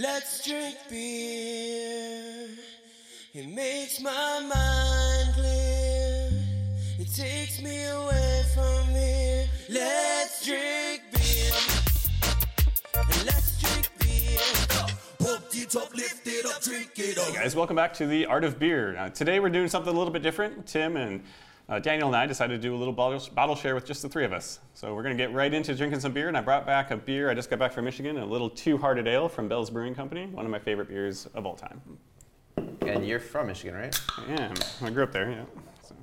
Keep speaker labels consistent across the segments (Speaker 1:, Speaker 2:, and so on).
Speaker 1: Let's drink beer. It makes my mind clear. It takes me away from here. Let's drink beer. Let's drink beer. Up, up, up.
Speaker 2: guys, welcome back to the Art of Beer. Uh, today we're doing something a little bit different. Tim and uh, Daniel and I decided to do a little bottle, bottle share with just the three of us. So we're going to get right into drinking some beer, and I brought back a beer I just got back from Michigan, a little Two Hearted Ale from Bell's Brewing Company, one of my favorite beers of all time.
Speaker 3: And you're from Michigan, right?
Speaker 2: I am. I grew up there, yeah. So.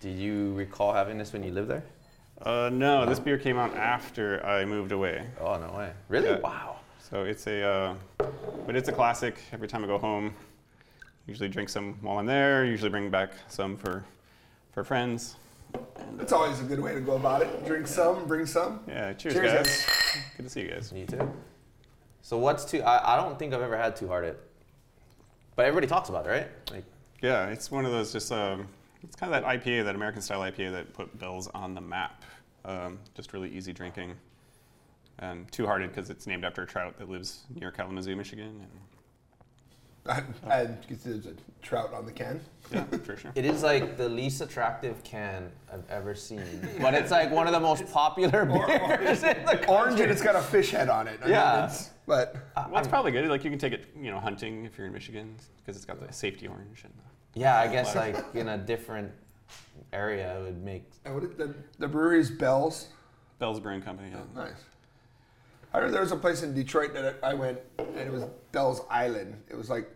Speaker 3: Did you recall having this when you lived there?
Speaker 2: Uh, no, this beer came out after I moved away.
Speaker 3: Oh no way! Really?
Speaker 2: Yeah.
Speaker 3: Wow.
Speaker 2: So it's a, uh, but it's a classic. Every time I go home, usually drink some while I'm there. Usually bring back some for, for friends.
Speaker 4: That's always a good way to go about it. Drink some, bring some.
Speaker 2: Yeah, cheers,
Speaker 4: Cheers,
Speaker 2: guys.
Speaker 4: guys.
Speaker 2: Good to see you guys.
Speaker 3: Me too. So what's too? I, I don't think I've ever had Two Hearted, but everybody talks about it, right? Like,
Speaker 2: Yeah, it's one of those just, um, it's kind of that IPA, that American style IPA that put Bell's on the map. Um, just really easy drinking. And Two Hearted because it's named after a trout that lives near Kalamazoo, Michigan. And,
Speaker 4: I, I guess there's a trout on the can.
Speaker 2: yeah, for sure.
Speaker 3: it is like the least attractive can I've ever seen, but it's like one of the most popular beers in the country.
Speaker 4: Orange and it's got a fish head on it. I mean,
Speaker 3: Yeah.
Speaker 4: it's- but
Speaker 2: Well, it's probably good. Like you can take it, you know, hunting if you're in Michigan because it's got the safety orange. And
Speaker 3: Yeah, I guess like in a different area it would make.
Speaker 4: and what is the, the brewery's Bells.
Speaker 2: Bell's Brewing Company. Yeah.
Speaker 4: Oh, nice. I remember there was a place in Detroit that I went, and it was Bell's Island. It was like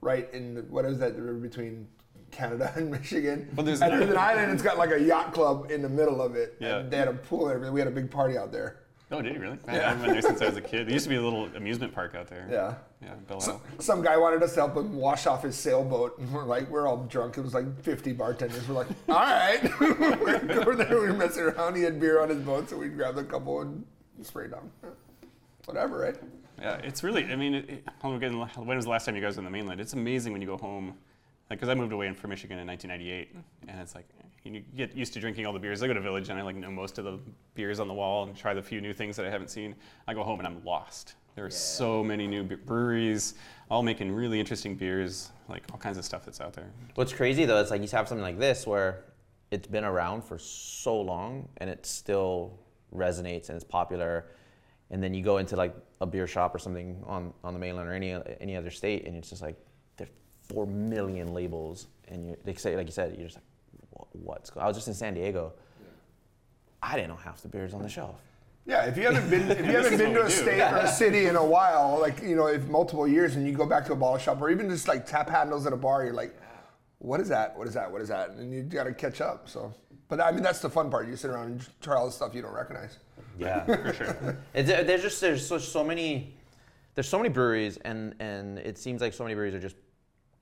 Speaker 4: right in the, what is that the river between Canada and Michigan?
Speaker 2: Well, there's-
Speaker 4: and there's an island. It's got like a yacht club in the middle of it.
Speaker 2: Yeah.
Speaker 4: And they had a pool and everything. We had a big party out there.
Speaker 2: Oh, did you really?
Speaker 4: Yeah.
Speaker 2: I haven't been there since I was a kid. There used to be a little amusement park out there.
Speaker 4: Yeah.
Speaker 2: Yeah, Bell
Speaker 4: So, some guy wanted us to help him wash off his sailboat, and we're like, we're all drunk. It was like 50 bartenders. We're like, all right. we're going there, we were messing around. He had beer on his boat, so we grabbed a couple and sprayed down. Whatever, right?
Speaker 2: Yeah, it's really. I mean, it, it, again, when was the last time you guys were on the mainland? It's amazing when you go home, like because I moved away from Michigan in 1998, and it's like you get used to drinking all the beers. I go to Village and I like know most of the beers on the wall and try the few new things that I haven't seen. I go home and I'm lost. There are so many new breweries, all making really interesting beers, like all kinds of stuff that's out there.
Speaker 3: What's crazy though, it's like you have something like this where it's been around for so long and it's still resonates and it's popular. And then you go into like a beer shop or something on, on the mainland or any any other state, and it's just like there's four million labels, and you they say like you said, you're just like, "Wha- what's? go-" I was just in San Diego. I didn't know half the beers on the shelf.
Speaker 4: Yeah, if you haven't been if you haven't been to a
Speaker 2: we do.
Speaker 4: state or a city in a while, like you know, if multiple years, and you go back to a bottle shop or even just like tap handles at a bar, you're like, what is that? What is that? What is that? And you got to catch up. So, but I mean, that's the fun part. You sit around and try all the stuff you don't recognize.
Speaker 3: Yeah, for sure. there's just there's so, so many there's so many breweries, and and it seems like so many breweries are just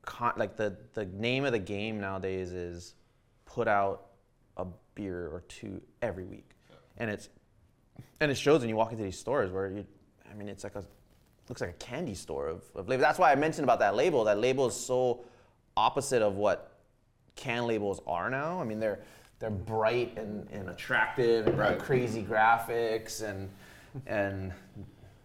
Speaker 3: con- like the the name of the game nowadays is put out a beer or two every week, and it's and it shows when you walk into these stores where you, I mean, it's like a looks like a candy store of, of labels. That's why I mentioned about that label. That label is so opposite of what can labels are now. I mean, they're they're bright and, and attractive and
Speaker 4: Right.
Speaker 3: crazy graphics and and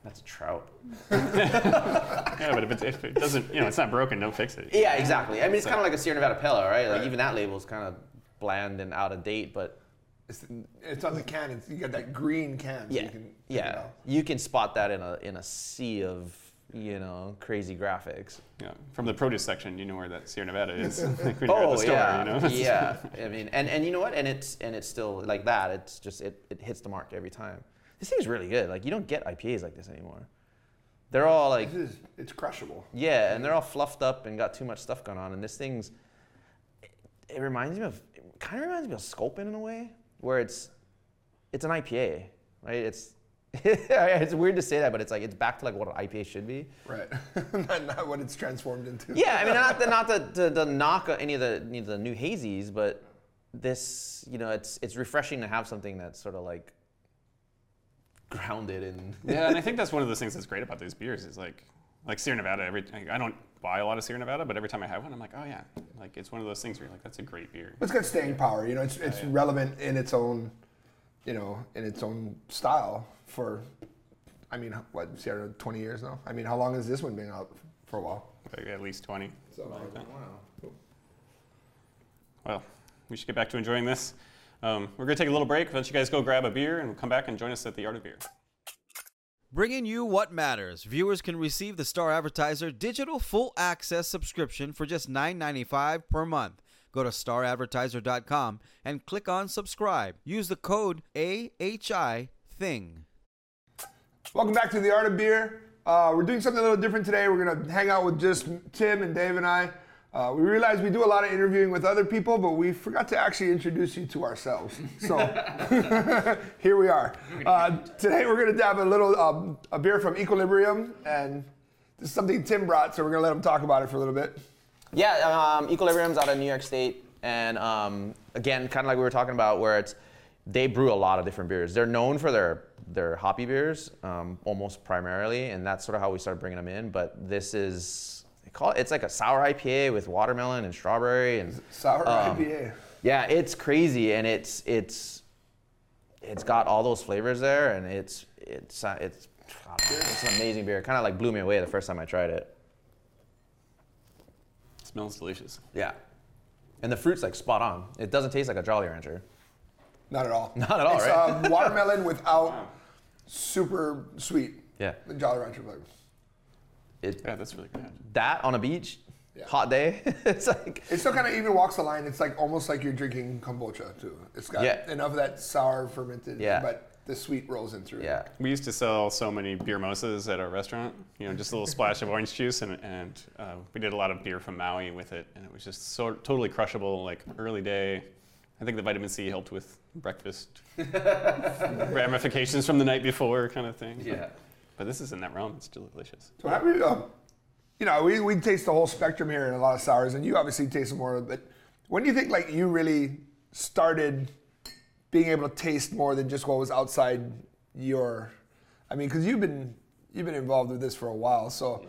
Speaker 3: that's a trout.
Speaker 2: Yeah, but if, it's, if it doesn't, you know, it's not broken, don't fix it.
Speaker 3: Yeah, exactly. I mean, it's kind of like a Sierra Nevada Pale, Ale, right? Like even that label is kind of bland and out of date, but
Speaker 4: It's, it's on the can. It's, you got that green can. So
Speaker 3: yeah,
Speaker 4: you can
Speaker 3: yeah, you can spot that in a in a sea of you know crazy graphics.
Speaker 2: Yeah, from the produce section, you know where that Sierra Nevada is. like when you're at
Speaker 3: Oh
Speaker 2: store,
Speaker 3: yeah,
Speaker 2: you know.
Speaker 3: yeah. I mean, and, and you know what? And it's and it's still like that. It's just it, it hits the mark every time. This thing's really good. Like you don't get IPAs like this anymore. They're all like
Speaker 4: This is, it's crushable.
Speaker 3: yeah, and they're all fluffed up and got too much stuff going on. And this thing's it, it reminds me of it kind of reminds me of Sculpin in a way, where it's it's an IPA, right? It's it's weird to say that, but it's like it's back to like what an IPA should be.
Speaker 4: Right. not, not what it's transformed into.
Speaker 3: Yeah, I mean, not the, not the, the, the knock any of the any of the new hazies, but this, you know, it's it's refreshing to have something that's sort of like grounded in.
Speaker 2: yeah, and I think that's one of those things that's great about these beers is like, like Sierra Nevada. Every I don't buy a lot of Sierra Nevada, but every time I have one, I'm like, oh yeah, like it's one of those things where you're like, that's a great beer.
Speaker 4: It's got staying power. You know, it's it's relevant in its own, you know, in its own style for I mean, what Sierra? Twenty years now. I mean, how long has this one been out for a while?
Speaker 2: Like at least 20.
Speaker 4: So, wow.
Speaker 2: Well, we should get back to enjoying this. Um, we're going to take a little break. Why don't you guys go grab a beer and we'll come back and join us at the Art of Beer.
Speaker 5: Bringing you what matters. Viewers can receive the Star Advertiser digital full access subscription for just $9.95 per month. Go to staradvertiser.com and click on subscribe. Use the code AHI THING.
Speaker 4: Welcome back to the Art of Beer. Uh, we're doing something a little different today. We're gonna hang out with just Tim and Dave and I. Uh, we realized we do a lot of interviewing with other people, but we forgot to actually introduce you to ourselves. So here we are. Uh, today we're gonna have a little um, a beer from Equilibrium, and this is something Tim brought, so we're gonna let him talk about it for a little bit.
Speaker 3: Yeah, um, Equilibrium's out of New York State, and um, again, kind of like we were talking about, where it's they brew a lot of different beers. They're known for their their hoppy beers, um, almost primarily, and that's sort of how we started bringing them in. But this is they call it, it's like a sour IPA with watermelon and strawberry and
Speaker 4: Sour
Speaker 3: um,
Speaker 4: IPA.
Speaker 3: Yeah, it's crazy, and it's it's it's got all those flavors there, and it's it's uh, it's it's an amazing beer. Kind of like blew me away the first time I tried it.
Speaker 2: It smells delicious.
Speaker 3: Yeah, and the fruit's like spot on. It doesn't taste like a Jolly Rancher.
Speaker 4: Not at all.
Speaker 3: Not at all,
Speaker 4: it's,
Speaker 3: right?
Speaker 4: um, watermelon without super sweet.
Speaker 3: Yeah.
Speaker 4: The Jolly Rancher flavor.
Speaker 3: It,
Speaker 2: Yeah, that's really good.
Speaker 3: that on a beach,
Speaker 4: Yeah.
Speaker 3: hot day. it's like
Speaker 4: It still kind of even walks the line. It's like almost like you're drinking kombucha too. It's got
Speaker 3: Yeah.
Speaker 4: enough of that sour fermented,
Speaker 3: Yeah.
Speaker 4: but the sweet rolls in through.
Speaker 3: yeah,
Speaker 2: We used to sell so many beer mosas at our restaurant, you know, just a little splash of orange juice, and, and uh, we did a lot of beer from Maui with it, and it was just so totally crushable, like early day. I think the vitamin C helped with breakfast ramifications from the night before, kind of thing.
Speaker 3: Yeah.
Speaker 2: But this is in that realm. It's still delicious.
Speaker 4: So how do you, um, you know, we, we taste the whole spectrum here in a lot of sours, and you obviously taste more. Of it, but when do you think like you really started being able to taste more than just what was outside your? I mean, because you've been you've been involved with this for a while, so.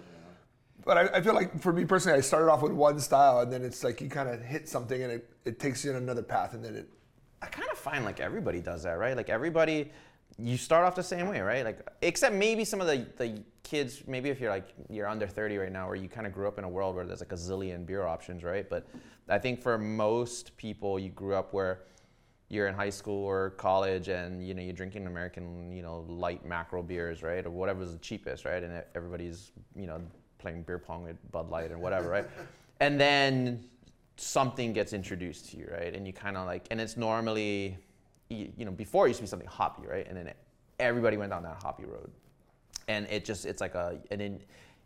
Speaker 4: But I, I feel like for me personally, I started off with one style, and then it's like you kind of hit something, and it, it takes you in another path, and then it.
Speaker 3: I kind of find like everybody does that, right? Like everybody, you start off the same way, right? Like except maybe some of the, the kids, maybe if you're like you're under 30 right now, where you kind of grew up in a world where there's like a zillion beer options, right? But I think for most people, you grew up where you're in high school or college, and you know you're drinking American, you know, light macro beers, right, or whatever's the cheapest, right? And everybody's, you know, playing beer pong with Bud Light and whatever, right? And then something gets introduced to you, right? And you kind of like, and it's normally, you you know, before it used to be something hoppy, right? And then it, everybody went down that hoppy road, and it just, it's like a, and then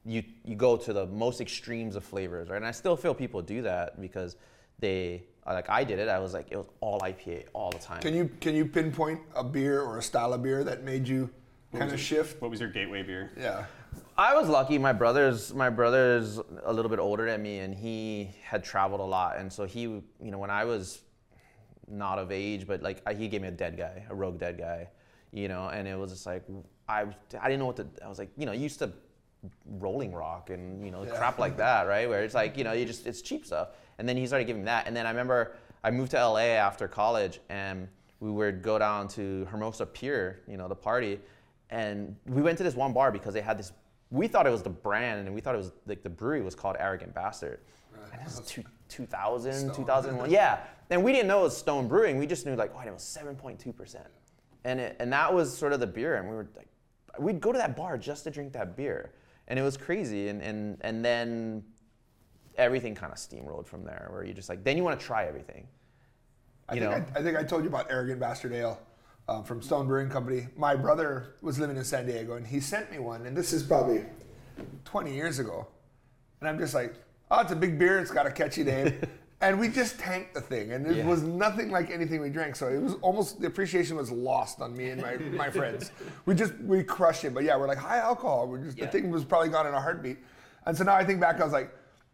Speaker 3: you you go to the most extremes of flavors, right? And I still feel people do that because they, uh, like I did it. I was like, it was all IPA all the time.
Speaker 4: Can you can you pinpoint a beer or a style of beer that made you kind of shift?
Speaker 2: What was your gateway beer?
Speaker 4: Yeah.
Speaker 3: I was lucky. My brother's my brother's a little bit older than me, and he had traveled a lot. And so he, you know, when I was not of age, but like I, he gave me a dead guy, a rogue dead guy, you know, and it was just like I I didn't know what to. I was like, you know, used to Rolling Rock and you know crap like that, right? Where it's like you know you just it's cheap stuff. And then he started giving me that, and then I remember I moved to LA after college, and we would go down to Hermosa Pier, you know, the party, and we went to this one bar because they had this. We thought it was the brand, and we thought it was like the brewery was called Arrogant Bastard. Right. And it was two, 2000, 2001. Yeah. And we didn't know it was Stone Brewing. We just knew like, oh, it was 7.2%. And, it, and that was sort of the beer. And we were like, we'd go to that bar just to drink that beer. And it was crazy. And, and, and then everything kind of steamrolled from there where you just like, then you want to try everything.
Speaker 4: I
Speaker 3: You
Speaker 4: think
Speaker 3: know?
Speaker 4: I, I think I told you about Arrogant Bastard Ale um, from Stone Brewing Company. My brother was living in San Diego, and he sent me one, and this is probably 20 years ago. And I'm just like, oh, it's a big beer. It's got a catchy name. and we just tanked the thing, and it
Speaker 3: Yeah.
Speaker 4: was nothing like anything we drank. So it was almost the appreciation was lost on me and my, my friends. We just we crushed it, but yeah, we're like high alcohol. We're just the thing was probably gone in a heartbeat. And so now I think back, I was like.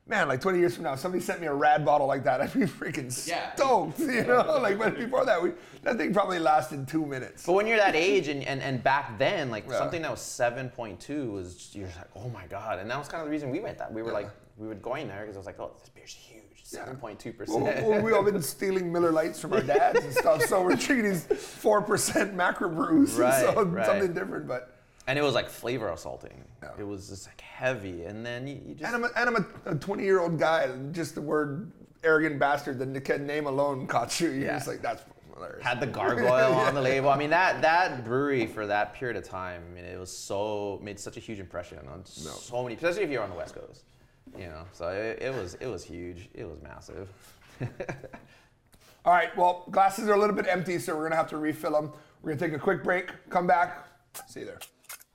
Speaker 4: Man, like 20 years from now, somebody sent me a rad bottle like that, I'd be freaking
Speaker 3: Yeah.
Speaker 4: stoked, you know? Like, but before that, we, that thing probably lasted two minutes.
Speaker 3: But when you're that age and, and, and back then, like
Speaker 4: Yeah.
Speaker 3: something that was 7.2 was, just- you're just like, oh my God. And that was kind of the reason we went that. We were like, we were going there because I was like, oh, this beer's huge. 7.2%.
Speaker 4: Well, well, we all been stealing Miller Lights from our dads and stuff, so we're drinking these four percent macro brews,
Speaker 3: Right,
Speaker 4: so
Speaker 3: right.
Speaker 4: something different. But
Speaker 3: and it was like flavor assaulting.
Speaker 4: Yeah.
Speaker 3: It was just like heavy, and then you, you just
Speaker 4: And I'm a, and I'm a 20 year old guy, and just the word arrogant bastard, the name alone caught you. You're
Speaker 3: Yeah.
Speaker 4: just like, that's hilarious.
Speaker 3: had the gargoyle on the label. I mean, that that brewery for that period of time, I mean, it was so made such a huge impression on so many, especially if you're on the West Coast. You know, so it, it was it was huge. It was massive.
Speaker 4: All right, well, glasses are a little bit empty, so we're going to have to refill them. We're going to take a quick break, come back. See you there.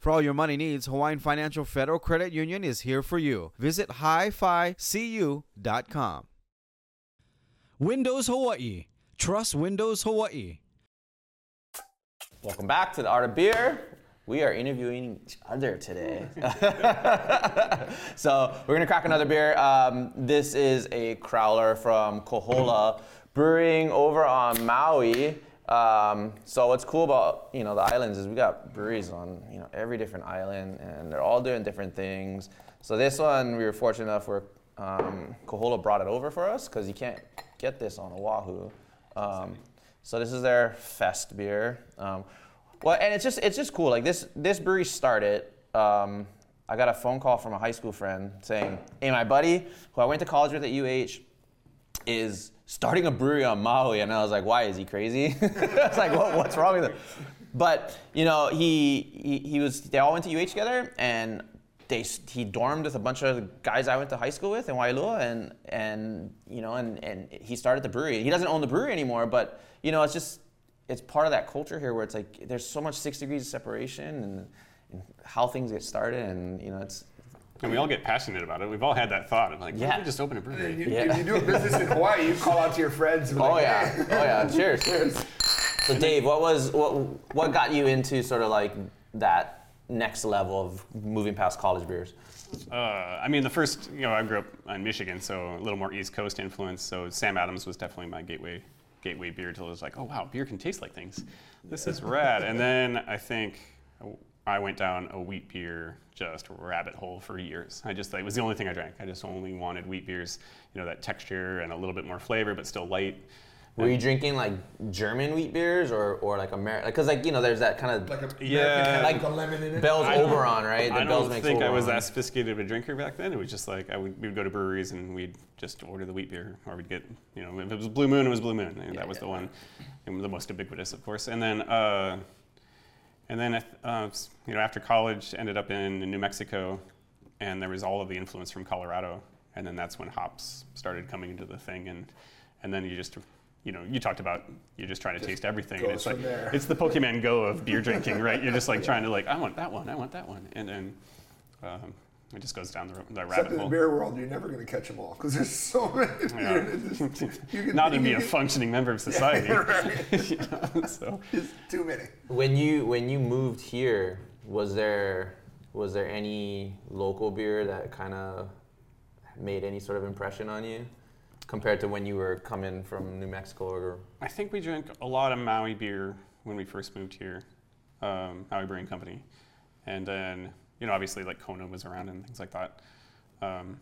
Speaker 5: For all your money needs, Hawaiian Financial Federal Credit Union is here for you. Visit hificu.com.
Speaker 6: Windows Hawaii. Trust Windows Hawaii.
Speaker 3: Welcome back to the Art of Beer. We are interviewing each other today. so we're gonna crack another beer. Um, this is a crowler from Kohola Brewing over on Maui. Um, so what's cool about you know the islands is we got breweries on you know every different island, and they're all doing different things. So this one we were fortunate enough where um, Kohola brought it over for us because you can't get this on Oahu. Um, so this is their fest beer. Um, well, and it's just it's just cool. Like this this brewery started. Um, I got a phone call from a high school friend saying, "Hey, my buddy, who I went to college with at UH, is starting a brewery on Maui." And I was like, "Why is he crazy?" I was like, what, "What's wrong with him?" But you know, he, he he was. They all went to UH together, and they he dormed with a bunch of guys I went to high school with in Wailua, and and you know, and and he started the brewery. He doesn't own the brewery anymore, but you know, it's just it's part of that culture here where it's like there's so much six degrees of separation and, and how things get started, and you know, it's
Speaker 2: And we all get passionate about it. We've all had that thought of like, yeah.
Speaker 3: Yeah.
Speaker 2: we just open a brewery.
Speaker 4: you,
Speaker 3: Yeah.
Speaker 4: if you do a business in Hawaii, you call out to your friends. And be
Speaker 3: oh
Speaker 4: like,
Speaker 3: yeah,
Speaker 4: "Hey."
Speaker 3: oh yeah, cheers, cheers. So Dave, what was what what got you into sort of like that next level of moving past college beers?
Speaker 2: Uh, I mean, the first, you know, I grew up in Michigan, so a little more East Coast influence. So Sam Adams was definitely my gateway gateway beer till it was like, oh wow, beer can taste like things. This is rad. And then I think I went down a wheat beer just rabbit hole for years. I just it was the only thing I drank. I just only wanted wheat beers, you know, that texture and a little bit more flavor, but still light.
Speaker 3: Were you drinking like German wheat beers or, or like American? Because like you know, there's that kind of
Speaker 4: Like a
Speaker 2: Yeah.
Speaker 4: like a lemon in it.
Speaker 3: Bell's
Speaker 2: I don't-
Speaker 3: Oberon, right? The
Speaker 2: I
Speaker 3: Bell's
Speaker 2: don't
Speaker 3: makes
Speaker 2: think I was that sophisticated of a drinker back then. It was just like I would, we would go to breweries and we'd just order the wheat beer, or we'd get, you know, if it was Blue Moon, it was Blue Moon. And that was the one, and the most ubiquitous, of course. And then, uh, and then, uh, you know, after college, ended up in New Mexico, and there was all of the influence from Colorado. And then that's when hops started coming into the thing, and and then you just. You know, you talked about you're just trying to taste everything. and it's like
Speaker 4: there.
Speaker 2: it's the Pokemon Go of beer drinking, right? You're just like trying to like, I want that one, I want that one, and then um, it just goes down the, the
Speaker 4: Except
Speaker 2: rabbit
Speaker 4: in the beer world, you're never going to catch them all because there's so many.
Speaker 2: Yeah.
Speaker 4: Just- you can-
Speaker 2: Not to be a functioning member of society.
Speaker 4: Right.
Speaker 2: You know, so
Speaker 4: It's too many.
Speaker 3: When you when you moved here, was there was there any local beer that kind of made any sort of impression on you compared to when you were coming from New Mexico or
Speaker 2: I think we drank a lot of Maui beer when we first moved here, um, Maui Brewing Company, and then you know obviously like Kona was around and things like that. Um,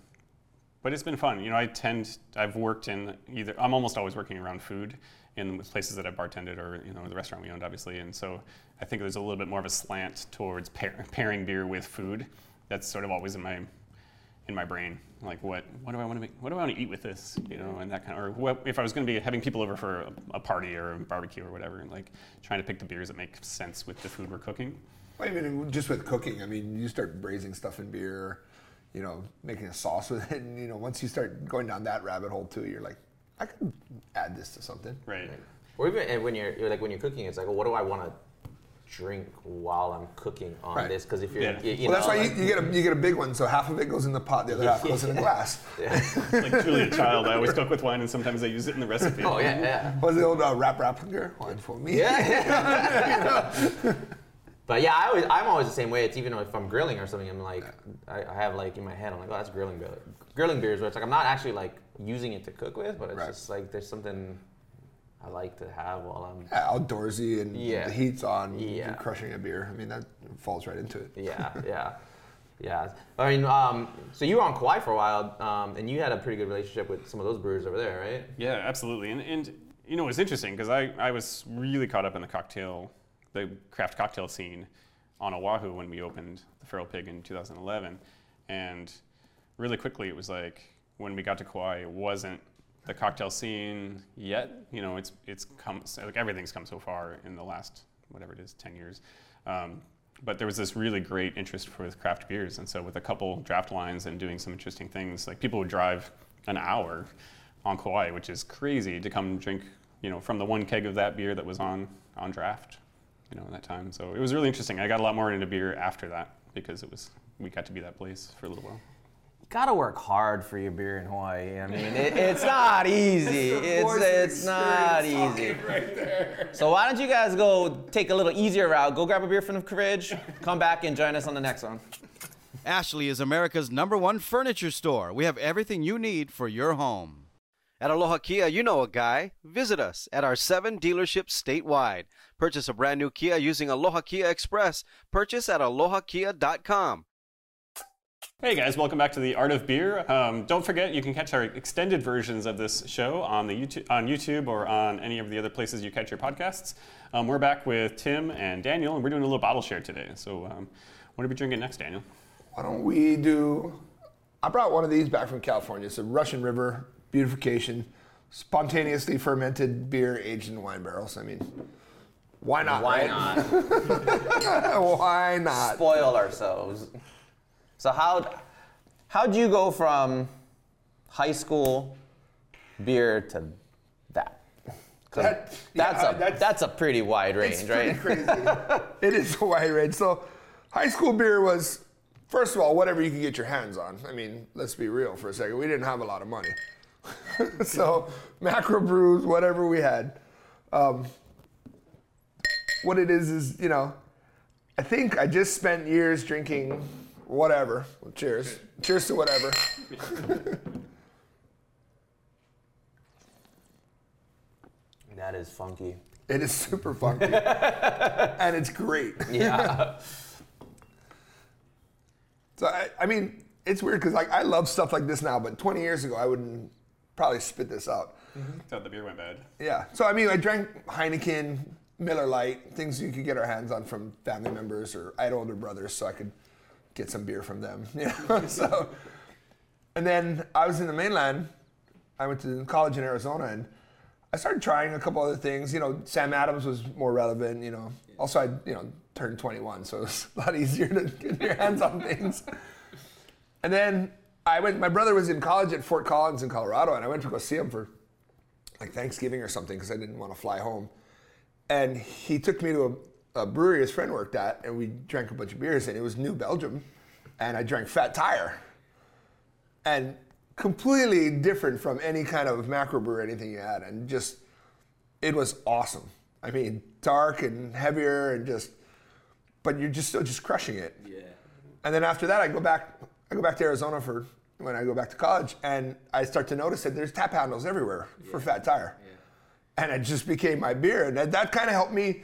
Speaker 2: but it's been fun. You know, I tend I've worked in either I'm almost always working around food in places that I've bartended or you know the restaurant we owned obviously, and so I think there's a little bit more of a slant towards pair, pairing beer with food. That's sort of always in my in my brain. Like what what do I want to make? What do I want to eat with this? You know, and that kind of or what, if I was going to be having people over for a, a party or a barbecue or whatever, and like trying to pick the beers that make sense with the food we're cooking.
Speaker 4: Well, mean, just with cooking, I mean, you start braising stuff in beer, you know, making a sauce with it, and you know, once you start going down that rabbit hole too, you're like, I could add this to something.
Speaker 2: Right.
Speaker 3: or even when you're, you're like when you're cooking, it's like, well, what do I want to drink while I'm cooking on
Speaker 4: Right.
Speaker 3: this? Because if you're,
Speaker 2: Yeah.
Speaker 3: you, you
Speaker 4: well, that's why
Speaker 3: like-
Speaker 4: you, you get a you get a big one, so half of it goes in the pot, the other half goes in a glass.
Speaker 2: like truly a child, I always cook with wine, and sometimes I use it in the recipe.
Speaker 3: oh yeah, yeah.
Speaker 4: What's the old uh, rap rap hunger? wine for me?
Speaker 3: Yeah. but yeah, I always, I'm always the same way. It's even if I'm grilling or something, I'm like, I, I have like in my head, I'm like, oh, that's grilling beer. Grilling beers, where it's like I'm not actually like using it to cook with, but it's
Speaker 4: Right.
Speaker 3: just like there's something I like to have while I'm.
Speaker 4: Yeah, outdoorsy and
Speaker 3: Yeah.
Speaker 4: the heat's on.
Speaker 3: Yeah.
Speaker 4: You're crushing a beer. I mean, that falls right into it.
Speaker 3: Yeah, yeah, yeah. I mean, um, so you were on Kauai for a while, um, and you had a pretty good relationship with some of those brewers over there, right?
Speaker 2: Yeah, absolutely. And, and you know, it's interesting because I, I was really caught up in the cocktail, the craft cocktail scene on Oahu when we opened the Feral Pig in 2011, and really quickly it was like when we got to Kauai, it wasn't the cocktail scene yet. You know, it's it's come like everything's come so far in the last whatever it is, 10 years. Um, but there was this really great interest for craft beers, and so with a couple draft lines and doing some interesting things, like people would drive an hour on Kauai, which is crazy to come drink, you know, from the one keg of that beer that was on on draft, you know, in that time. So it was really interesting. I got a lot more into beer after that because it was we got to be that place for a little while.
Speaker 3: You gotta work hard for your beer in Hawaii. I mean, it, it's not easy. It's it's not easy. So why don't you guys go take a little easier route? Go grab a beer from the fridge, come back and join us on the next one.
Speaker 5: Ashley is America's number one furniture store. We have everything you need for your home. At Aloha Kia, you know a guy. Visit us at our seven dealerships statewide. Purchase a brand new Kia using Aloha Kia Express. Purchase at alohakia.com.
Speaker 2: Hey guys, welcome back to the Art of Beer. Um, don't forget, you can catch our extended versions of this show on the YouTube, on YouTube or on any of the other places you catch your podcasts. Um, we're back with Tim and Daniel, and we're doing a little bottle share today. So, um, what are we drinking next, Daniel?
Speaker 4: Why don't we do? I brought one of these back from California. It's a Russian River Beatification, spontaneously fermented beer aged in wine barrels. I mean, why not?
Speaker 3: Why
Speaker 4: right?
Speaker 3: not?
Speaker 4: why not?
Speaker 3: Spoil ourselves. So how how'd you go from high school beer to that?
Speaker 4: That-
Speaker 3: that's
Speaker 4: yeah,
Speaker 3: a
Speaker 4: that's-
Speaker 3: that's a pretty wide range,
Speaker 4: It's
Speaker 3: right?
Speaker 4: crazy. it is a wide range. So, high school beer was, first of all, whatever you could get your hands on. I mean, let's be real for a second. We didn't have a lot of money. so, macro brews, whatever we had. Um, what it is is, you know, I think I just spent years drinking whatever. Well, cheers. Cheers to whatever.
Speaker 3: That is funky.
Speaker 4: It is super funky. and it's great.
Speaker 3: Yeah.
Speaker 4: So I, I mean, it's weird because like I love stuff like this now, but 20 years ago I wouldn't probably spit this out. Mm-hmm.
Speaker 2: Thought the beer went bad.
Speaker 4: Yeah. So I mean, I drank Heineken, Miller Lite, things you could get our hands on from family members, or I had older brothers, so I could get some beer from them. You know. so, and then I was in the mainland. I went to college in Arizona, and I started trying a couple other things. You know, Sam Adams was more relevant. You know, also I you know turned 21, so it was a lot easier to get your hands on things. And then I went. My brother was in college at Fort Collins in Colorado, and I went to go see him for like Thanksgiving or something because I didn't want to fly home. And he took me to a, a brewery his friend worked at, and we drank a bunch of beers, and it was New Belgium, and I drank Fat Tire, and completely different from any kind of macro brew or anything you had, and just it was awesome. I mean, dark and heavier, and just, but you're just still just crushing it. Yeah. And then after that, I go back. I go back to Arizona for when I go back to college, and I start to notice that there's tap handles everywhere for Fat Tire, and it just became my beer, and that, that kind of helped me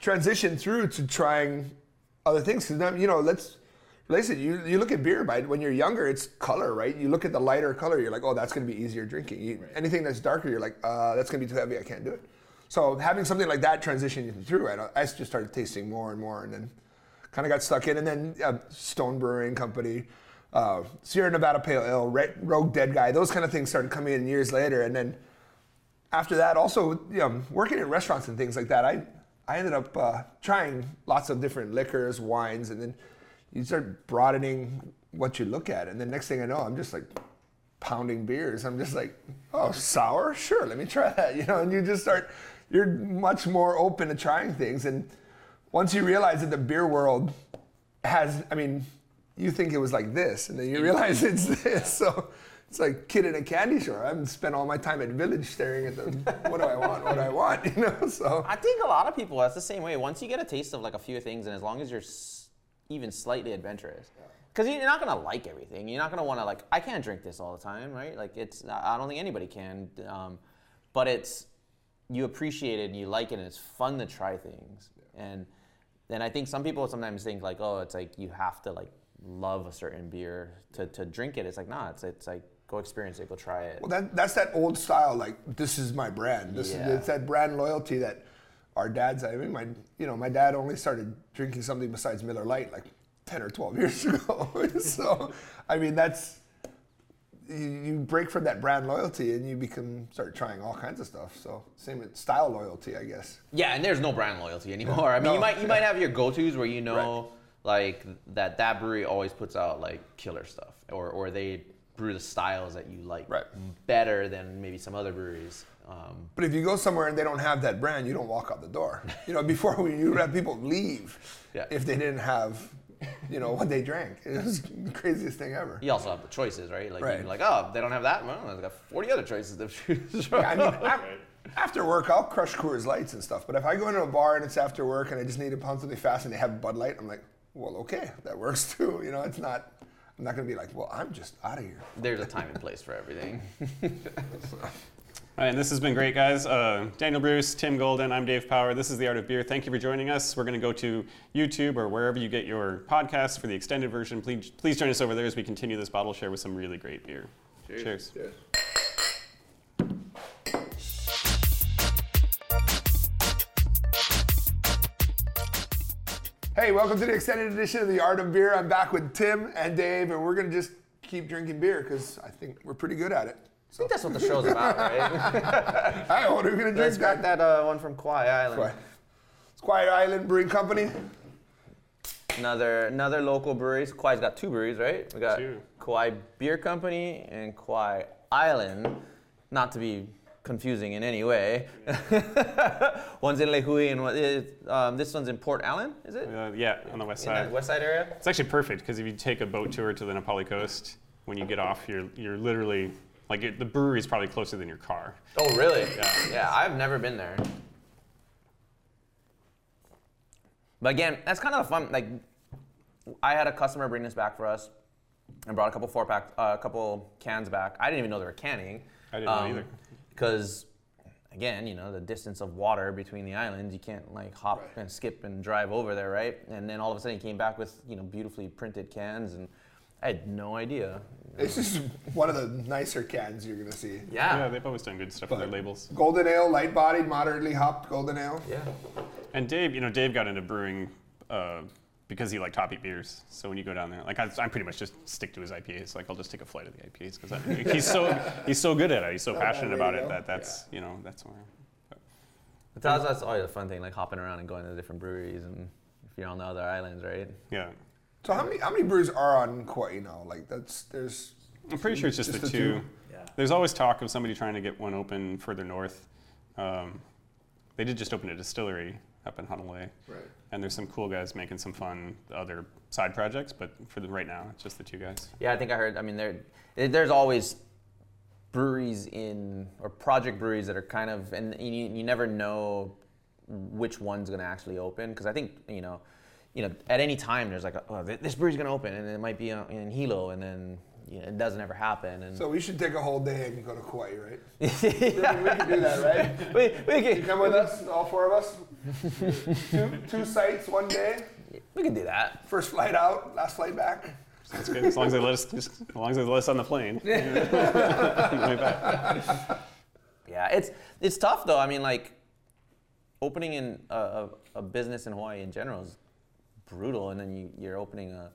Speaker 4: transition through to trying other things. Because you know, let's listen. You you look at beer by when you're younger, it's color, right? You look at the lighter color, you're like, oh, that's going to be easier drinking. You, Anything that's darker, you're like, uh, that's going to be too heavy. I can't do it. So having something like that transition through, I, I just started tasting more and more, and then kind of got stuck in. And then uh, Stone Brewing Company, uh, Sierra Nevada Pale Ale, Rogue Dead Guy, those kind of things started coming in years later. And then after that, also you know, working in restaurants and things like that, I I ended up uh, trying lots of different liquors, wines, and then you start broadening what you look at. And then next thing I know, I'm just like pounding beers. I'm just like, oh, sour? Sure, let me try that. You know, and you just start, you're much more open to trying things. And once you realize that the beer world has, I mean, you think it was like this, and then you realize it's this. So it's like kid in a candy store. I've spent all my time at Village staring at the, what do I want, what do I want, you know? So
Speaker 3: I think a lot of people that's the same way. Once you get a taste of like a few things, and as long as you're s- even slightly adventurous, because you're not gonna like everything. You're not gonna want to like. I can't drink this all the time, right? Like it's. I don't think anybody can. Um, but it's you appreciate it and you like it, and it's fun to try things. And and I think some people sometimes think like, oh, it's like you have to like love a certain beer to, to drink it. It's like nah. It's it's like go experience it, go try it.
Speaker 4: Well, that, that's that old style, like, this is my brand. This
Speaker 3: Yeah.
Speaker 4: is, it's that brand loyalty that our dads. I mean, my you know my dad only started drinking something besides Miller Lite like ten or twelve years ago. so I mean that's you, you break from that brand loyalty and you become start trying all kinds of stuff. So same with style loyalty, I guess.
Speaker 3: Yeah, and there's no brand loyalty anymore. I mean,
Speaker 4: No.
Speaker 3: you might you might have your go-tos where you know like that that brewery always puts out like killer stuff, or or they brew the styles that you like
Speaker 4: Right.
Speaker 3: better than maybe some other breweries. Um,
Speaker 4: But if you go somewhere and they don't have that brand, you don't walk out the door. You know, before we you would have people leave
Speaker 3: Yeah.
Speaker 4: if they didn't have, you know, what they drank. It was the craziest thing ever.
Speaker 3: you also have the choices, right? Like
Speaker 4: Right.
Speaker 3: you're like, oh, they don't have that. Well, I've got 40 other choices to choose from.
Speaker 4: Yeah, I mean, af- after work, I'll crush Coors Lights and stuff. But if I go into a bar and it's after work and I just need to pound something fast and they have Bud Light, I'm like, well, okay, that works too. You know, it's not. I'm not gonna be like, well, I'm just out of here.
Speaker 3: There's a time and place for everything.
Speaker 2: All right, and this has been great, guys. Uh, Daniel Bruce, Tim Golden, I'm Dave Power. This is The Art of Beer. Thank you for joining us. We're going to go to YouTube or wherever you get your podcasts for the extended version. Please, please join us over there as we continue this bottle share with some really great beer. Cheers. Cheers.
Speaker 4: Hey, welcome to the extended edition of the Art of Beer. I'm back with Tim and Dave, and we're gonna just keep drinking beer because I think we're pretty good at it.
Speaker 3: I think that's what the show's about, right?
Speaker 4: Hi, what are we gonna drink?
Speaker 3: Let's got
Speaker 4: man?
Speaker 3: that uh, one from Kauai Island.
Speaker 4: Kauai. It's Kauai Island Brewing Company.
Speaker 3: Another another local brewery. Kauai's got two breweries, right? We got
Speaker 2: Two.
Speaker 3: Kauai Beer Company and Kauai Island. Not to be confusing in any way. one's in Lihue and one, um, this one's in Port Allen, is it?
Speaker 2: Uh, yeah, on the west
Speaker 3: in
Speaker 2: side.
Speaker 3: west side area?
Speaker 2: It's actually perfect because if you take a boat tour to the Na Pali coast, when you get off, you're, you're literally, like, it, the brewery is probably closer than your car.
Speaker 3: Oh, really?
Speaker 2: Yeah.
Speaker 3: Yeah, I've never been there. But again, that's kind of fun. Like, I had a customer bring this back for us and brought a couple four pack, uh, a couple cans back. I didn't even know they were canning.
Speaker 2: I didn't know either.
Speaker 3: Because, again, you know, the distance of water between the islands, you can't like hop and skip and drive over there, right? And then all of a sudden, he came back with you know beautifully printed cans, and I had no idea.
Speaker 4: This is one of the nicer cans you're gonna see.
Speaker 2: Yeah, yeah, they've always done good stuff with their labels.
Speaker 4: Golden ale, light bodied, moderately hopped golden ale.
Speaker 3: Yeah.
Speaker 2: And Dave, you know, Dave got into brewing uh, because he liked hoppy beers. So when you go down there, like I, I pretty much just stick to his IPAs. Like I'll just take a flight of the IPAs because he's so he's so good at it. He's so
Speaker 4: Not a bad
Speaker 2: passionate about it
Speaker 4: go.
Speaker 2: that that's you know that's where.
Speaker 3: But that's, that's always a fun thing, like hopping around and going to the different breweries, and if you're on the other islands, right?
Speaker 2: Yeah,
Speaker 4: So how many how many breweries are on Kauai now? Like that's there's
Speaker 2: I'm pretty sure it's just,
Speaker 4: Just
Speaker 2: the,
Speaker 4: the
Speaker 2: two.
Speaker 4: two?
Speaker 2: There's always talk of somebody trying to get one open further north. Um, they did just open a distillery up in Honolulu.
Speaker 4: Right.
Speaker 2: And there's some cool guys making some fun other side projects, but for the right now, it's just the two guys.
Speaker 3: Yeah, I think I heard. I mean, there, there's always breweries in or project breweries that are kind of, and you, you never know which one's going to actually open because I think you know, you know, at any time there's like, a, oh, this brewery's going to open, and it might be in Hilo, and then you know, it doesn't ever happen. And
Speaker 4: so we should take a whole day and go to Kauai, right?
Speaker 3: yeah,
Speaker 4: We can do that, right?
Speaker 3: we, we,
Speaker 4: You
Speaker 3: can,
Speaker 4: come with us, all four of us. Two two sites, one day.
Speaker 3: we can do that.
Speaker 4: First flight out, last flight back.
Speaker 2: That's good. As long as they let us, just, as long as they let us on the plane. On the way back.
Speaker 3: Yeah, it's it's tough though. I mean, like opening in a, a, a business in Hawaii in general is brutal, and then you, you're opening a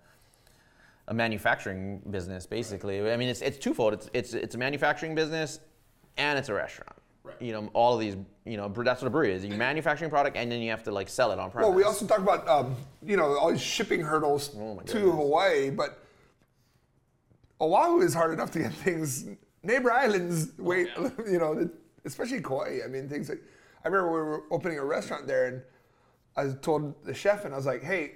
Speaker 3: a manufacturing business basically. I mean, it's it's twofold. It's it's it's a manufacturing business, and it's a restaurant.
Speaker 4: Right.
Speaker 3: You know, all of these. You know, that's what a brewery is. You manufacturing product, and then you have to like sell it on premise.
Speaker 4: Well, we also talk about um, you know all these shipping hurdles
Speaker 3: Oh
Speaker 4: to. Hawaii, but Oahu is hard enough to get things. Neighbor islands wait, you know, especially Kauai. I mean, things like I remember we were opening a restaurant there, and I told the chef, and I was like, "Hey,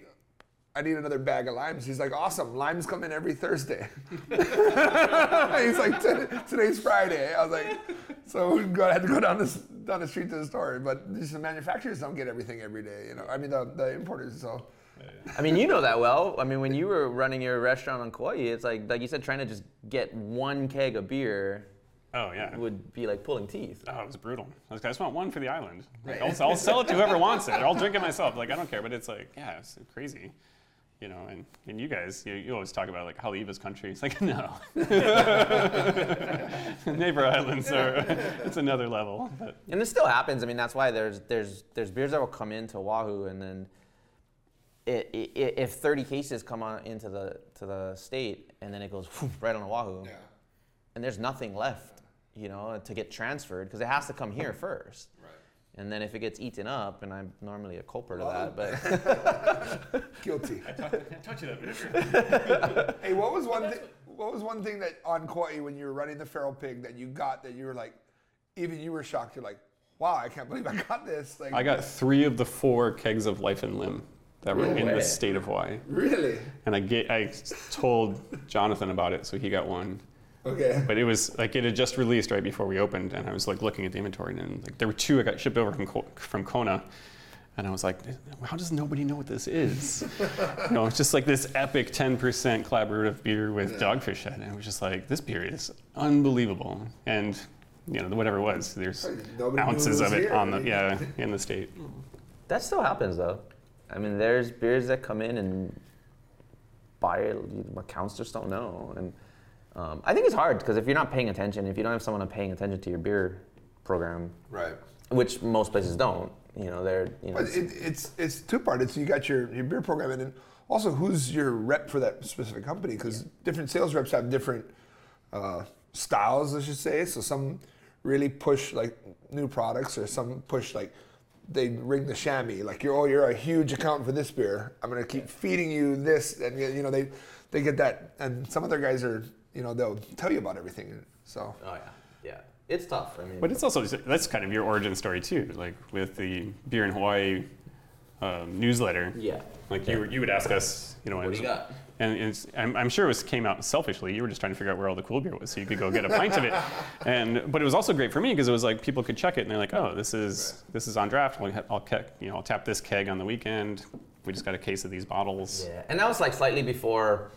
Speaker 4: I need another bag of limes." He's like, "Awesome, limes come in every Thursday." He's like, "Today- "Today's Friday." I was like, "So we go- I had to go down this down the street to the store." But just the manufacturers don't get everything every day, you know. I mean, the, the importers. So
Speaker 3: I mean, you know that well. I mean, when you were running your restaurant on Kauai, it's like like you said, trying to just get one keg of beer
Speaker 2: Oh yeah.
Speaker 3: would be like pulling teeth.
Speaker 2: Oh, it was brutal. I, was, I just want one for the island. Like, I'll, I'll sell it to whoever wants it. I'll drink it myself. Like I don't care. But it's like, yeah, it's crazy. You know, and, and you guys, you, you always talk about like Haleiwa's country. It's like no, neighbor islands are it's another level. But
Speaker 3: And this still happens. I mean, that's why there's there's there's beers that will come into Oahu, and then it, i i if 30 cases come on into the to the state, and then it goes right on Oahu, and there's nothing left, you know, to get transferred because it has to come here first. And then if it gets eaten up, and I'm normally a culprit of that, but
Speaker 4: Guilty.
Speaker 2: I touch it up.
Speaker 4: Hey, what was one thing? What was one thing that on Kauai when you were running the feral pig that you got that you were like, even you were shocked. You're like, wow, I can't believe I got this. Like,
Speaker 2: I got three of the four kegs of Life and Limb that were
Speaker 4: No
Speaker 2: in
Speaker 4: way.
Speaker 2: the state of Hawaii,
Speaker 4: really
Speaker 2: and I get I told Jonathan about it, so he got one.
Speaker 4: Okay.
Speaker 2: But it was like it had just released right before we opened, and I was like looking at the inventory, and like there were two I got shipped over from Ko- from Kona, and I was like, how does nobody know what this is? you know, it's just like this epic 10% collaborative beer with Dogfish Head, and it was just like this beer is unbelievable, and you know whatever it was, there's
Speaker 4: Nobody
Speaker 2: ounces
Speaker 4: it
Speaker 2: of it
Speaker 4: here.
Speaker 2: on the yeah in the state.
Speaker 3: that still happens though. I mean, there's beers that come in and buy it, accounts just don't know, and um, I think it's hard because if you're not paying attention, if you don't have someone paying attention to your beer program,
Speaker 4: Right.
Speaker 3: which most places don't, you know, they're you know.
Speaker 4: But it, it's it's two part. It's you got your, your beer program and then also who's your rep for that specific company because different sales reps have different uh, styles, I should say. So some really push like new products, or some push like they ring the chamois. Like you're oh you're a huge account for this beer. I'm gonna keep feeding you this, and you know they they get that. And some other guys are you know they'll tell you about everything. So
Speaker 3: oh yeah, yeah, it's tough. I mean,
Speaker 2: But it's also that's kind of your origin story too, like with the beer in Hawaii um, newsletter.
Speaker 3: yeah.
Speaker 2: Like you, you would ask us, you know,
Speaker 3: What do you got?
Speaker 2: and it's, I'm, I'm sure it was came out selfishly. You were just trying to figure out where all the cool beer was, so you could go get a pint of it. And but it was also great for me because it was like people could check it and they're like, oh, this is this is on draft. I'll, I'll ke- you know I'll tap this keg on the weekend. We just got a case of these bottles.
Speaker 3: Yeah, and that was like slightly before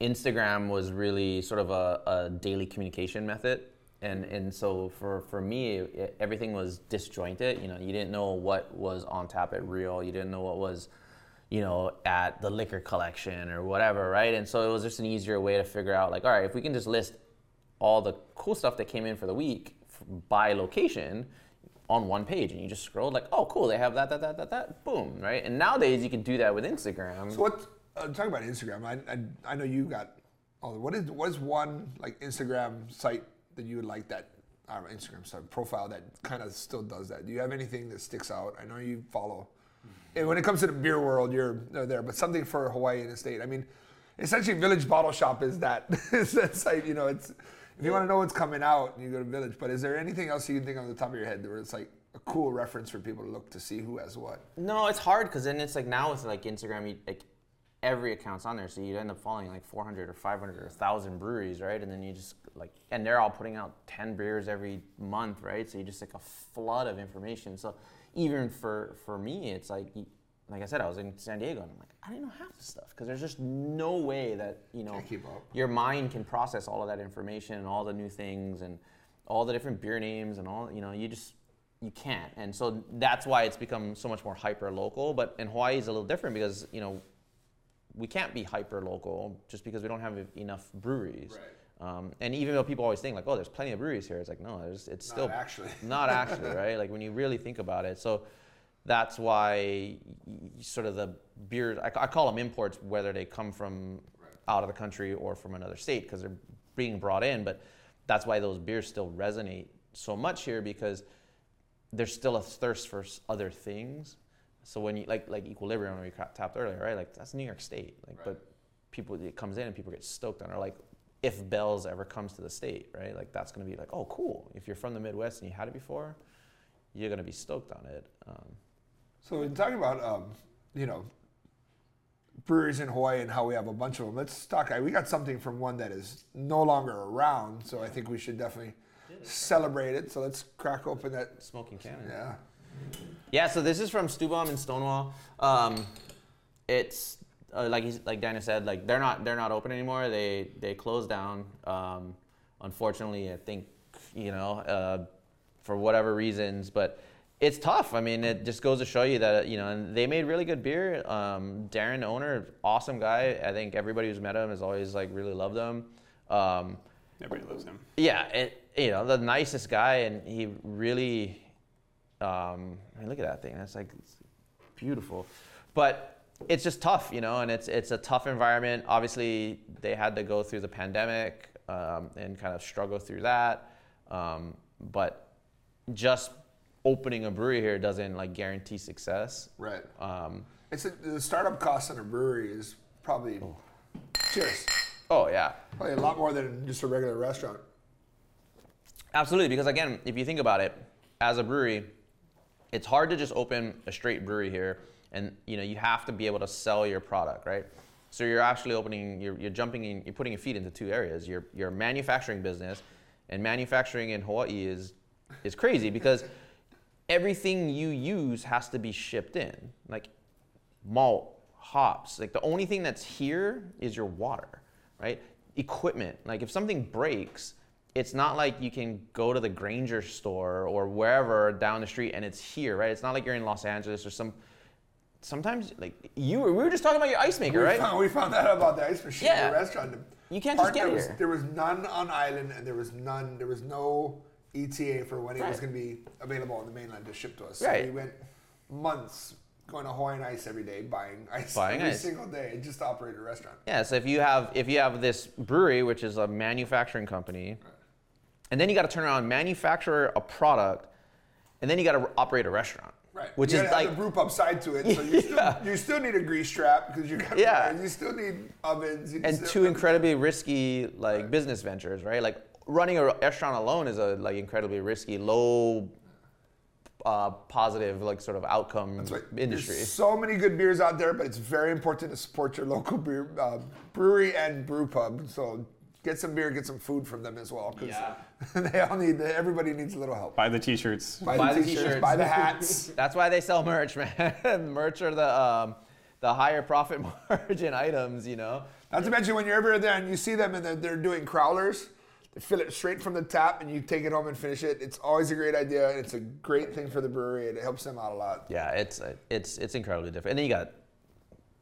Speaker 3: Instagram was really sort of a, a daily communication method. And, and so for, for me, it, everything was disjointed. You know, you didn't know what was on tap at Real. You didn't know what was, you know, at the liquor collection or whatever, right? And so it was just an easier way to figure out, like, all right, if we can just list all the cool stuff that came in for the week by location on one page, and you just scroll like, oh, cool, they have that, that, that, that, that, boom, right? And nowadays you can do that with Instagram.
Speaker 4: So what? Uh, talk about Instagram. I, I I know you got all. What is what is one like Instagram site that you would like that? I Instagram site profile that kind of still does that. Do you have anything that sticks out? I know you follow. And when it comes to the beer world, you're there. But something for Hawaii and the state. I mean, essentially, Village Bottle Shop is that is that site. You know, it's if you want to know what's coming out, you go to Village. But is there anything else you can think on the top of your head where it's like a cool reference for people to look to see who has what?
Speaker 3: No, it's hard because then it's like now with like Instagram, you, like every account's on there, so you'd end up following like 400 or 500 or 1,000 breweries, right? And then you just like, and they're all putting out 10 beers every month, right? So you just like a flood of information. So even for for me, it's like, like I said, I was in San Diego, and I'm like, I didn't know half the stuff because there's just no way that you know your mind can process all of that information and all the new things and all the different beer names and all you know you just you can't and so that's why it's become so much more hyper local but in hawaii is a little different because you know we can't be hyper local just because we don't have enough breweries. Um, and even though people always think like oh there's plenty of breweries here it's like no there's, it's
Speaker 4: Not
Speaker 3: still
Speaker 4: actually.
Speaker 3: not actually right? Like when you really think about it. So that's why sort of the beers I, I call them imports whether they come from out of the country or from another state because they're being brought in. But that's why those beers still resonate so much here because there's still a thirst for other things so when you like like equilibrium we ca- tapped earlier right like that's new york state like but people it comes in and people get stoked on it or like if Bell's ever comes to the state, right? Like that's going to be like, oh, cool. If you're from the Midwest and you had it before, you're going to be stoked on it. Um,
Speaker 4: So in talking about um, you know breweries in Hawaii and how we have a bunch of them, let's talk. We got something from one that is no longer around, so I think we should definitely celebrate it. So let's crack open that.
Speaker 3: Smoking Cannon.
Speaker 4: Yeah.
Speaker 3: Yeah, so this is from Stewbum in Stonewall. Um, it's uh, like he's, like Dana said, like they're not they're not open anymore. They they closed down. Um, unfortunately, I think you know uh, for whatever reasons, but it's tough. I mean, it just goes to show you that you know, and they made really good beer. Um, Darren, owner, awesome guy. I think everybody who's met him has always like really loved him. Um,
Speaker 2: Everybody loves him.
Speaker 3: yeah, it, you know, the nicest guy, and he really, um, I mean, look at that thing. That's like it's beautiful, but it's just tough, you know, and it's it's a tough environment. Obviously, they had to go through the pandemic um, and kind of struggle through that, um, but just opening a brewery here doesn't like guarantee success.
Speaker 4: Right.
Speaker 3: Um,
Speaker 4: It's a, the startup cost in a brewery is probably cheers.
Speaker 3: oh yeah,
Speaker 4: Probably a lot more than just a regular restaurant.
Speaker 3: Absolutely, because again, if you think about it, as a brewery, it's hard to just open a straight brewery here, and you know you have to be able to sell your product, right? So you're actually opening, you're, you're jumping in, you're putting your feet into two areas. Your your manufacturing business, and manufacturing in Hawaii is is crazy because everything you use has to be shipped in, like malt, hops. Like the only thing that's here is your water, right? Equipment. Like if something breaks, it's not like you can go to the Grainger store or wherever down the street and it's here, right? It's not like you're in Los Angeles or some. Sometimes, like you, were- we were just talking about your ice maker,
Speaker 4: We,
Speaker 3: right?
Speaker 4: found, we found out about the ice machine
Speaker 3: Yeah.
Speaker 4: in the restaurant. The
Speaker 3: You can't just get
Speaker 4: there was,
Speaker 3: here.
Speaker 4: There was none on island, and there was none. There was no ETA for when it was going to be available on the mainland to ship to us.
Speaker 3: Right.
Speaker 4: So we went months going to Hawaiian Ice every day, buying ice
Speaker 3: Buying
Speaker 4: every
Speaker 3: ice.
Speaker 4: single day, just to operate a restaurant.
Speaker 3: Yeah, so if you have if you have this brewery, which is a manufacturing company, and then you got to turn around, manufacture a product, and then you got to operate a restaurant,
Speaker 4: Right.
Speaker 3: Which
Speaker 4: you
Speaker 3: is like
Speaker 4: the brew pub side to it, so you still
Speaker 3: Yeah.
Speaker 4: you still need a grease trap because you got
Speaker 3: Yeah.
Speaker 4: you still need ovens.
Speaker 3: And
Speaker 4: still-
Speaker 3: two incredibly risky like business ventures, right? Like running a restaurant alone is a like incredibly risky, low uh, positive like sort of outcome
Speaker 4: right.
Speaker 3: industry.
Speaker 4: There's so many good beers out there, but it's very important to support your local beer, uh, brewery and brew pub. So get some beer, get some food from them as well, because they all need. Everybody needs a little help.
Speaker 2: Buy the T-shirts.
Speaker 4: Buy,
Speaker 3: Buy
Speaker 4: the
Speaker 3: the
Speaker 4: t-shirts,
Speaker 3: t-shirts.
Speaker 4: buy the hats.
Speaker 3: That's why they sell merch, man. merch are the um, the higher profit margin items, you know.
Speaker 4: Not to mention when you're ever there and you see them and they're, they're doing crowlers, they fill it straight from the tap and you take it home and finish it. It's always a great idea. It's a great thing for the brewery. And it helps them out a lot.
Speaker 3: Yeah, it's it's it's incredibly different. And then you got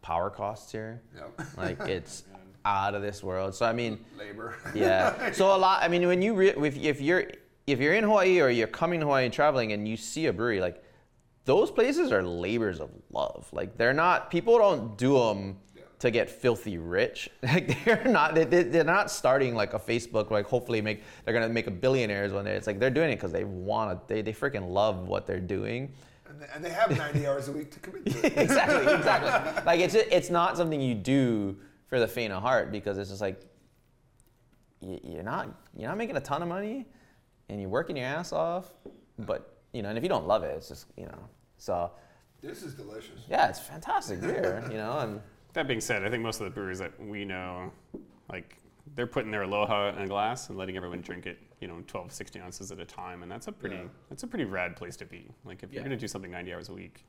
Speaker 3: power costs here.
Speaker 4: Yep.
Speaker 3: Like it's out of this world. So I mean,
Speaker 4: Labor.
Speaker 3: yeah. So a lot. I mean, when you re- if, if you're if you're in Hawaii or you're coming to Hawaii and traveling and you see a brewery like those places are labors of love. Like they're not people don't do them to get filthy rich. Like they're not they, they- they're not starting like a Facebook like hopefully make they're gonna make a billionaires one day. It's like they're doing it because they want to. They they freaking love what they're doing.
Speaker 4: And they, and they have 90 hours a week to commit to it.
Speaker 3: exactly, exactly. Like it's it's not something you do for the faint of heart because it's just like you're not you're not making a ton of money and you're working your ass off, but you know, and if you don't love it, it's just you know. So
Speaker 4: This is delicious.
Speaker 3: yeah, it's fantastic beer, you know, and
Speaker 2: That being said, I think most of the breweries that we know, like they're putting their Aloha in a glass and letting everyone drink it, you know, 12, 16 ounces at a time, and that's a pretty
Speaker 4: Yeah.
Speaker 2: that's a pretty rad place to be. Like if you're
Speaker 3: Yeah.
Speaker 2: gonna do something 90 hours a week,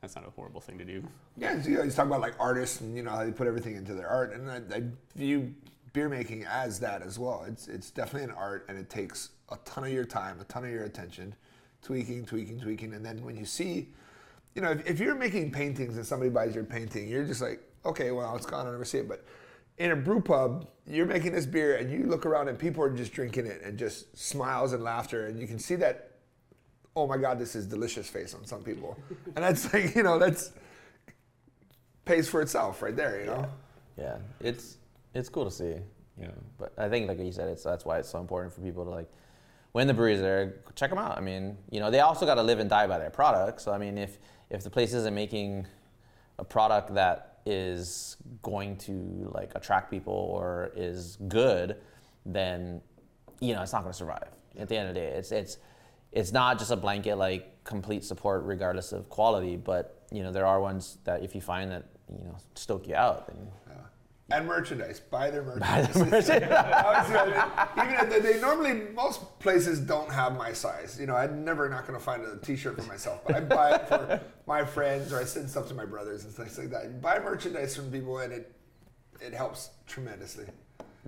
Speaker 2: that's not a horrible thing to do.
Speaker 4: Yeah, you he's talking about like artists and you know how they put everything into their art, and I, I view beer making as that as well. It's it's definitely an art, and it takes a ton of your time, a ton of your attention, tweaking, tweaking, tweaking, and then when you see, you know, if, if you're making paintings and somebody buys your painting, you're just like, okay, well, it's gone, I'll never see it, but. In a brew pub, you're making this beer, and you look around, and people are just drinking it, and just smiles and laughter, and you can see that oh my god, this is delicious face on some people. And that's like, you know, that's pays for itself right there, you know?
Speaker 3: yeah, it's it's cool to see, you know. But I think like you said, it's that's why it's so important for people to like when the breweries there, check them out. I mean, you know, they also got to live and die by their product. So I mean, if if the place isn't making a product that is going to like attract people or is good, then you know it's not going to survive. At the end of the day, it's it's it's not just a blanket like complete support regardless of quality, but you know there are ones that if you find that you know stoke you out, then
Speaker 4: And merchandise. Buy their merchandise. Obviously, I mean, even if they, they normally most places don't have my size. You know, I'm never not going to find a T-shirt for myself, but I buy it for my friends or I send stuff to my brothers and things like that. You buy merchandise from people, and it it helps tremendously.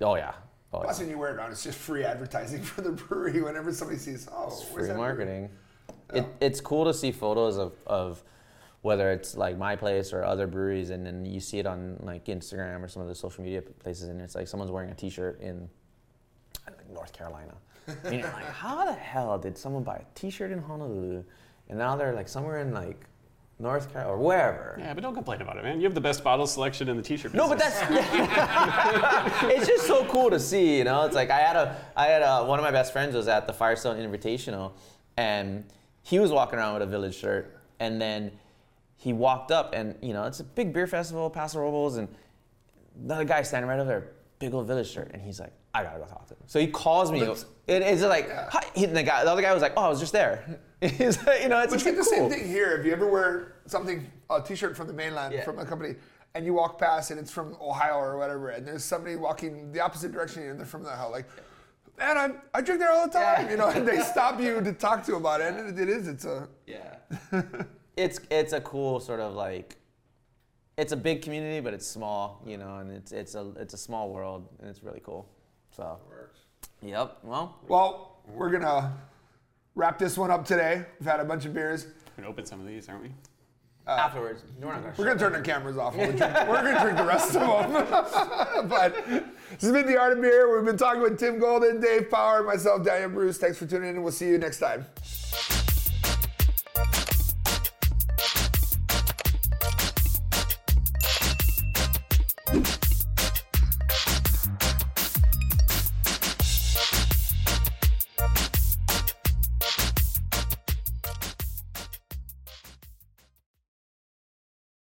Speaker 3: oh yeah, yeah.
Speaker 4: Plus, when you wear it around, it's just free advertising for the brewery. Whenever somebody sees, oh, where's
Speaker 3: free marketing. It, it's cool to see photos of, of whether it's like my place or other breweries, and then you see it on like Instagram or some of the social media places, and it's like someone's wearing a T-shirt in I don't know, North Carolina. and you're like, how the hell did someone buy a T-shirt in Honolulu, and now they're like somewhere in like North Carolina or wherever?
Speaker 2: Yeah, but don't complain about it, man. You have the best bottle selection in the t-shirt
Speaker 3: No, but that's it's just so cool to see, you know. It's like I had a I had a one of my best friends was at the Firestone Invitational, and he was walking around with a Village shirt, and then he walked up, and you know it's a big beer festival, Paso Robles, and another guy standing right over there, big old Village shirt, and he's like, I gotta go talk to him. So he calls me. It, it's like, Hi. He, and the guy, the other guy was like, Oh, I was just there. He's like, you know, it's
Speaker 4: But you get the
Speaker 3: cool.
Speaker 4: same thing here. If you ever wear something, a T-shirt from the mainland
Speaker 3: Yeah.
Speaker 4: from a company, and you walk past and it's from Ohio or whatever, and there's somebody walking the opposite direction and they're from Ohio, like, man, I, I drink there all the time,
Speaker 3: Yeah.
Speaker 4: you know, and they stop you to talk to about it. And it, it is, it's a,
Speaker 3: Yeah. it's it's a cool sort of like it's a big community, but it's small, you know, and it's it's a it's a small world, and it's really cool. So. Yep. Well.
Speaker 4: well, we're gonna wrap this one up today. We've had a bunch of beers.
Speaker 2: We're gonna open some of these, aren't we?
Speaker 3: Uh, afterwards, we're not gonna.
Speaker 4: We're gonna turn the cameras off. We're gonna drink, we're gonna drink the rest of them. but this has been the Art of Beer. We've been talking with Tim Golden, Dave Power, myself, Daniel Bruce. Thanks for tuning in, and we'll see you next time.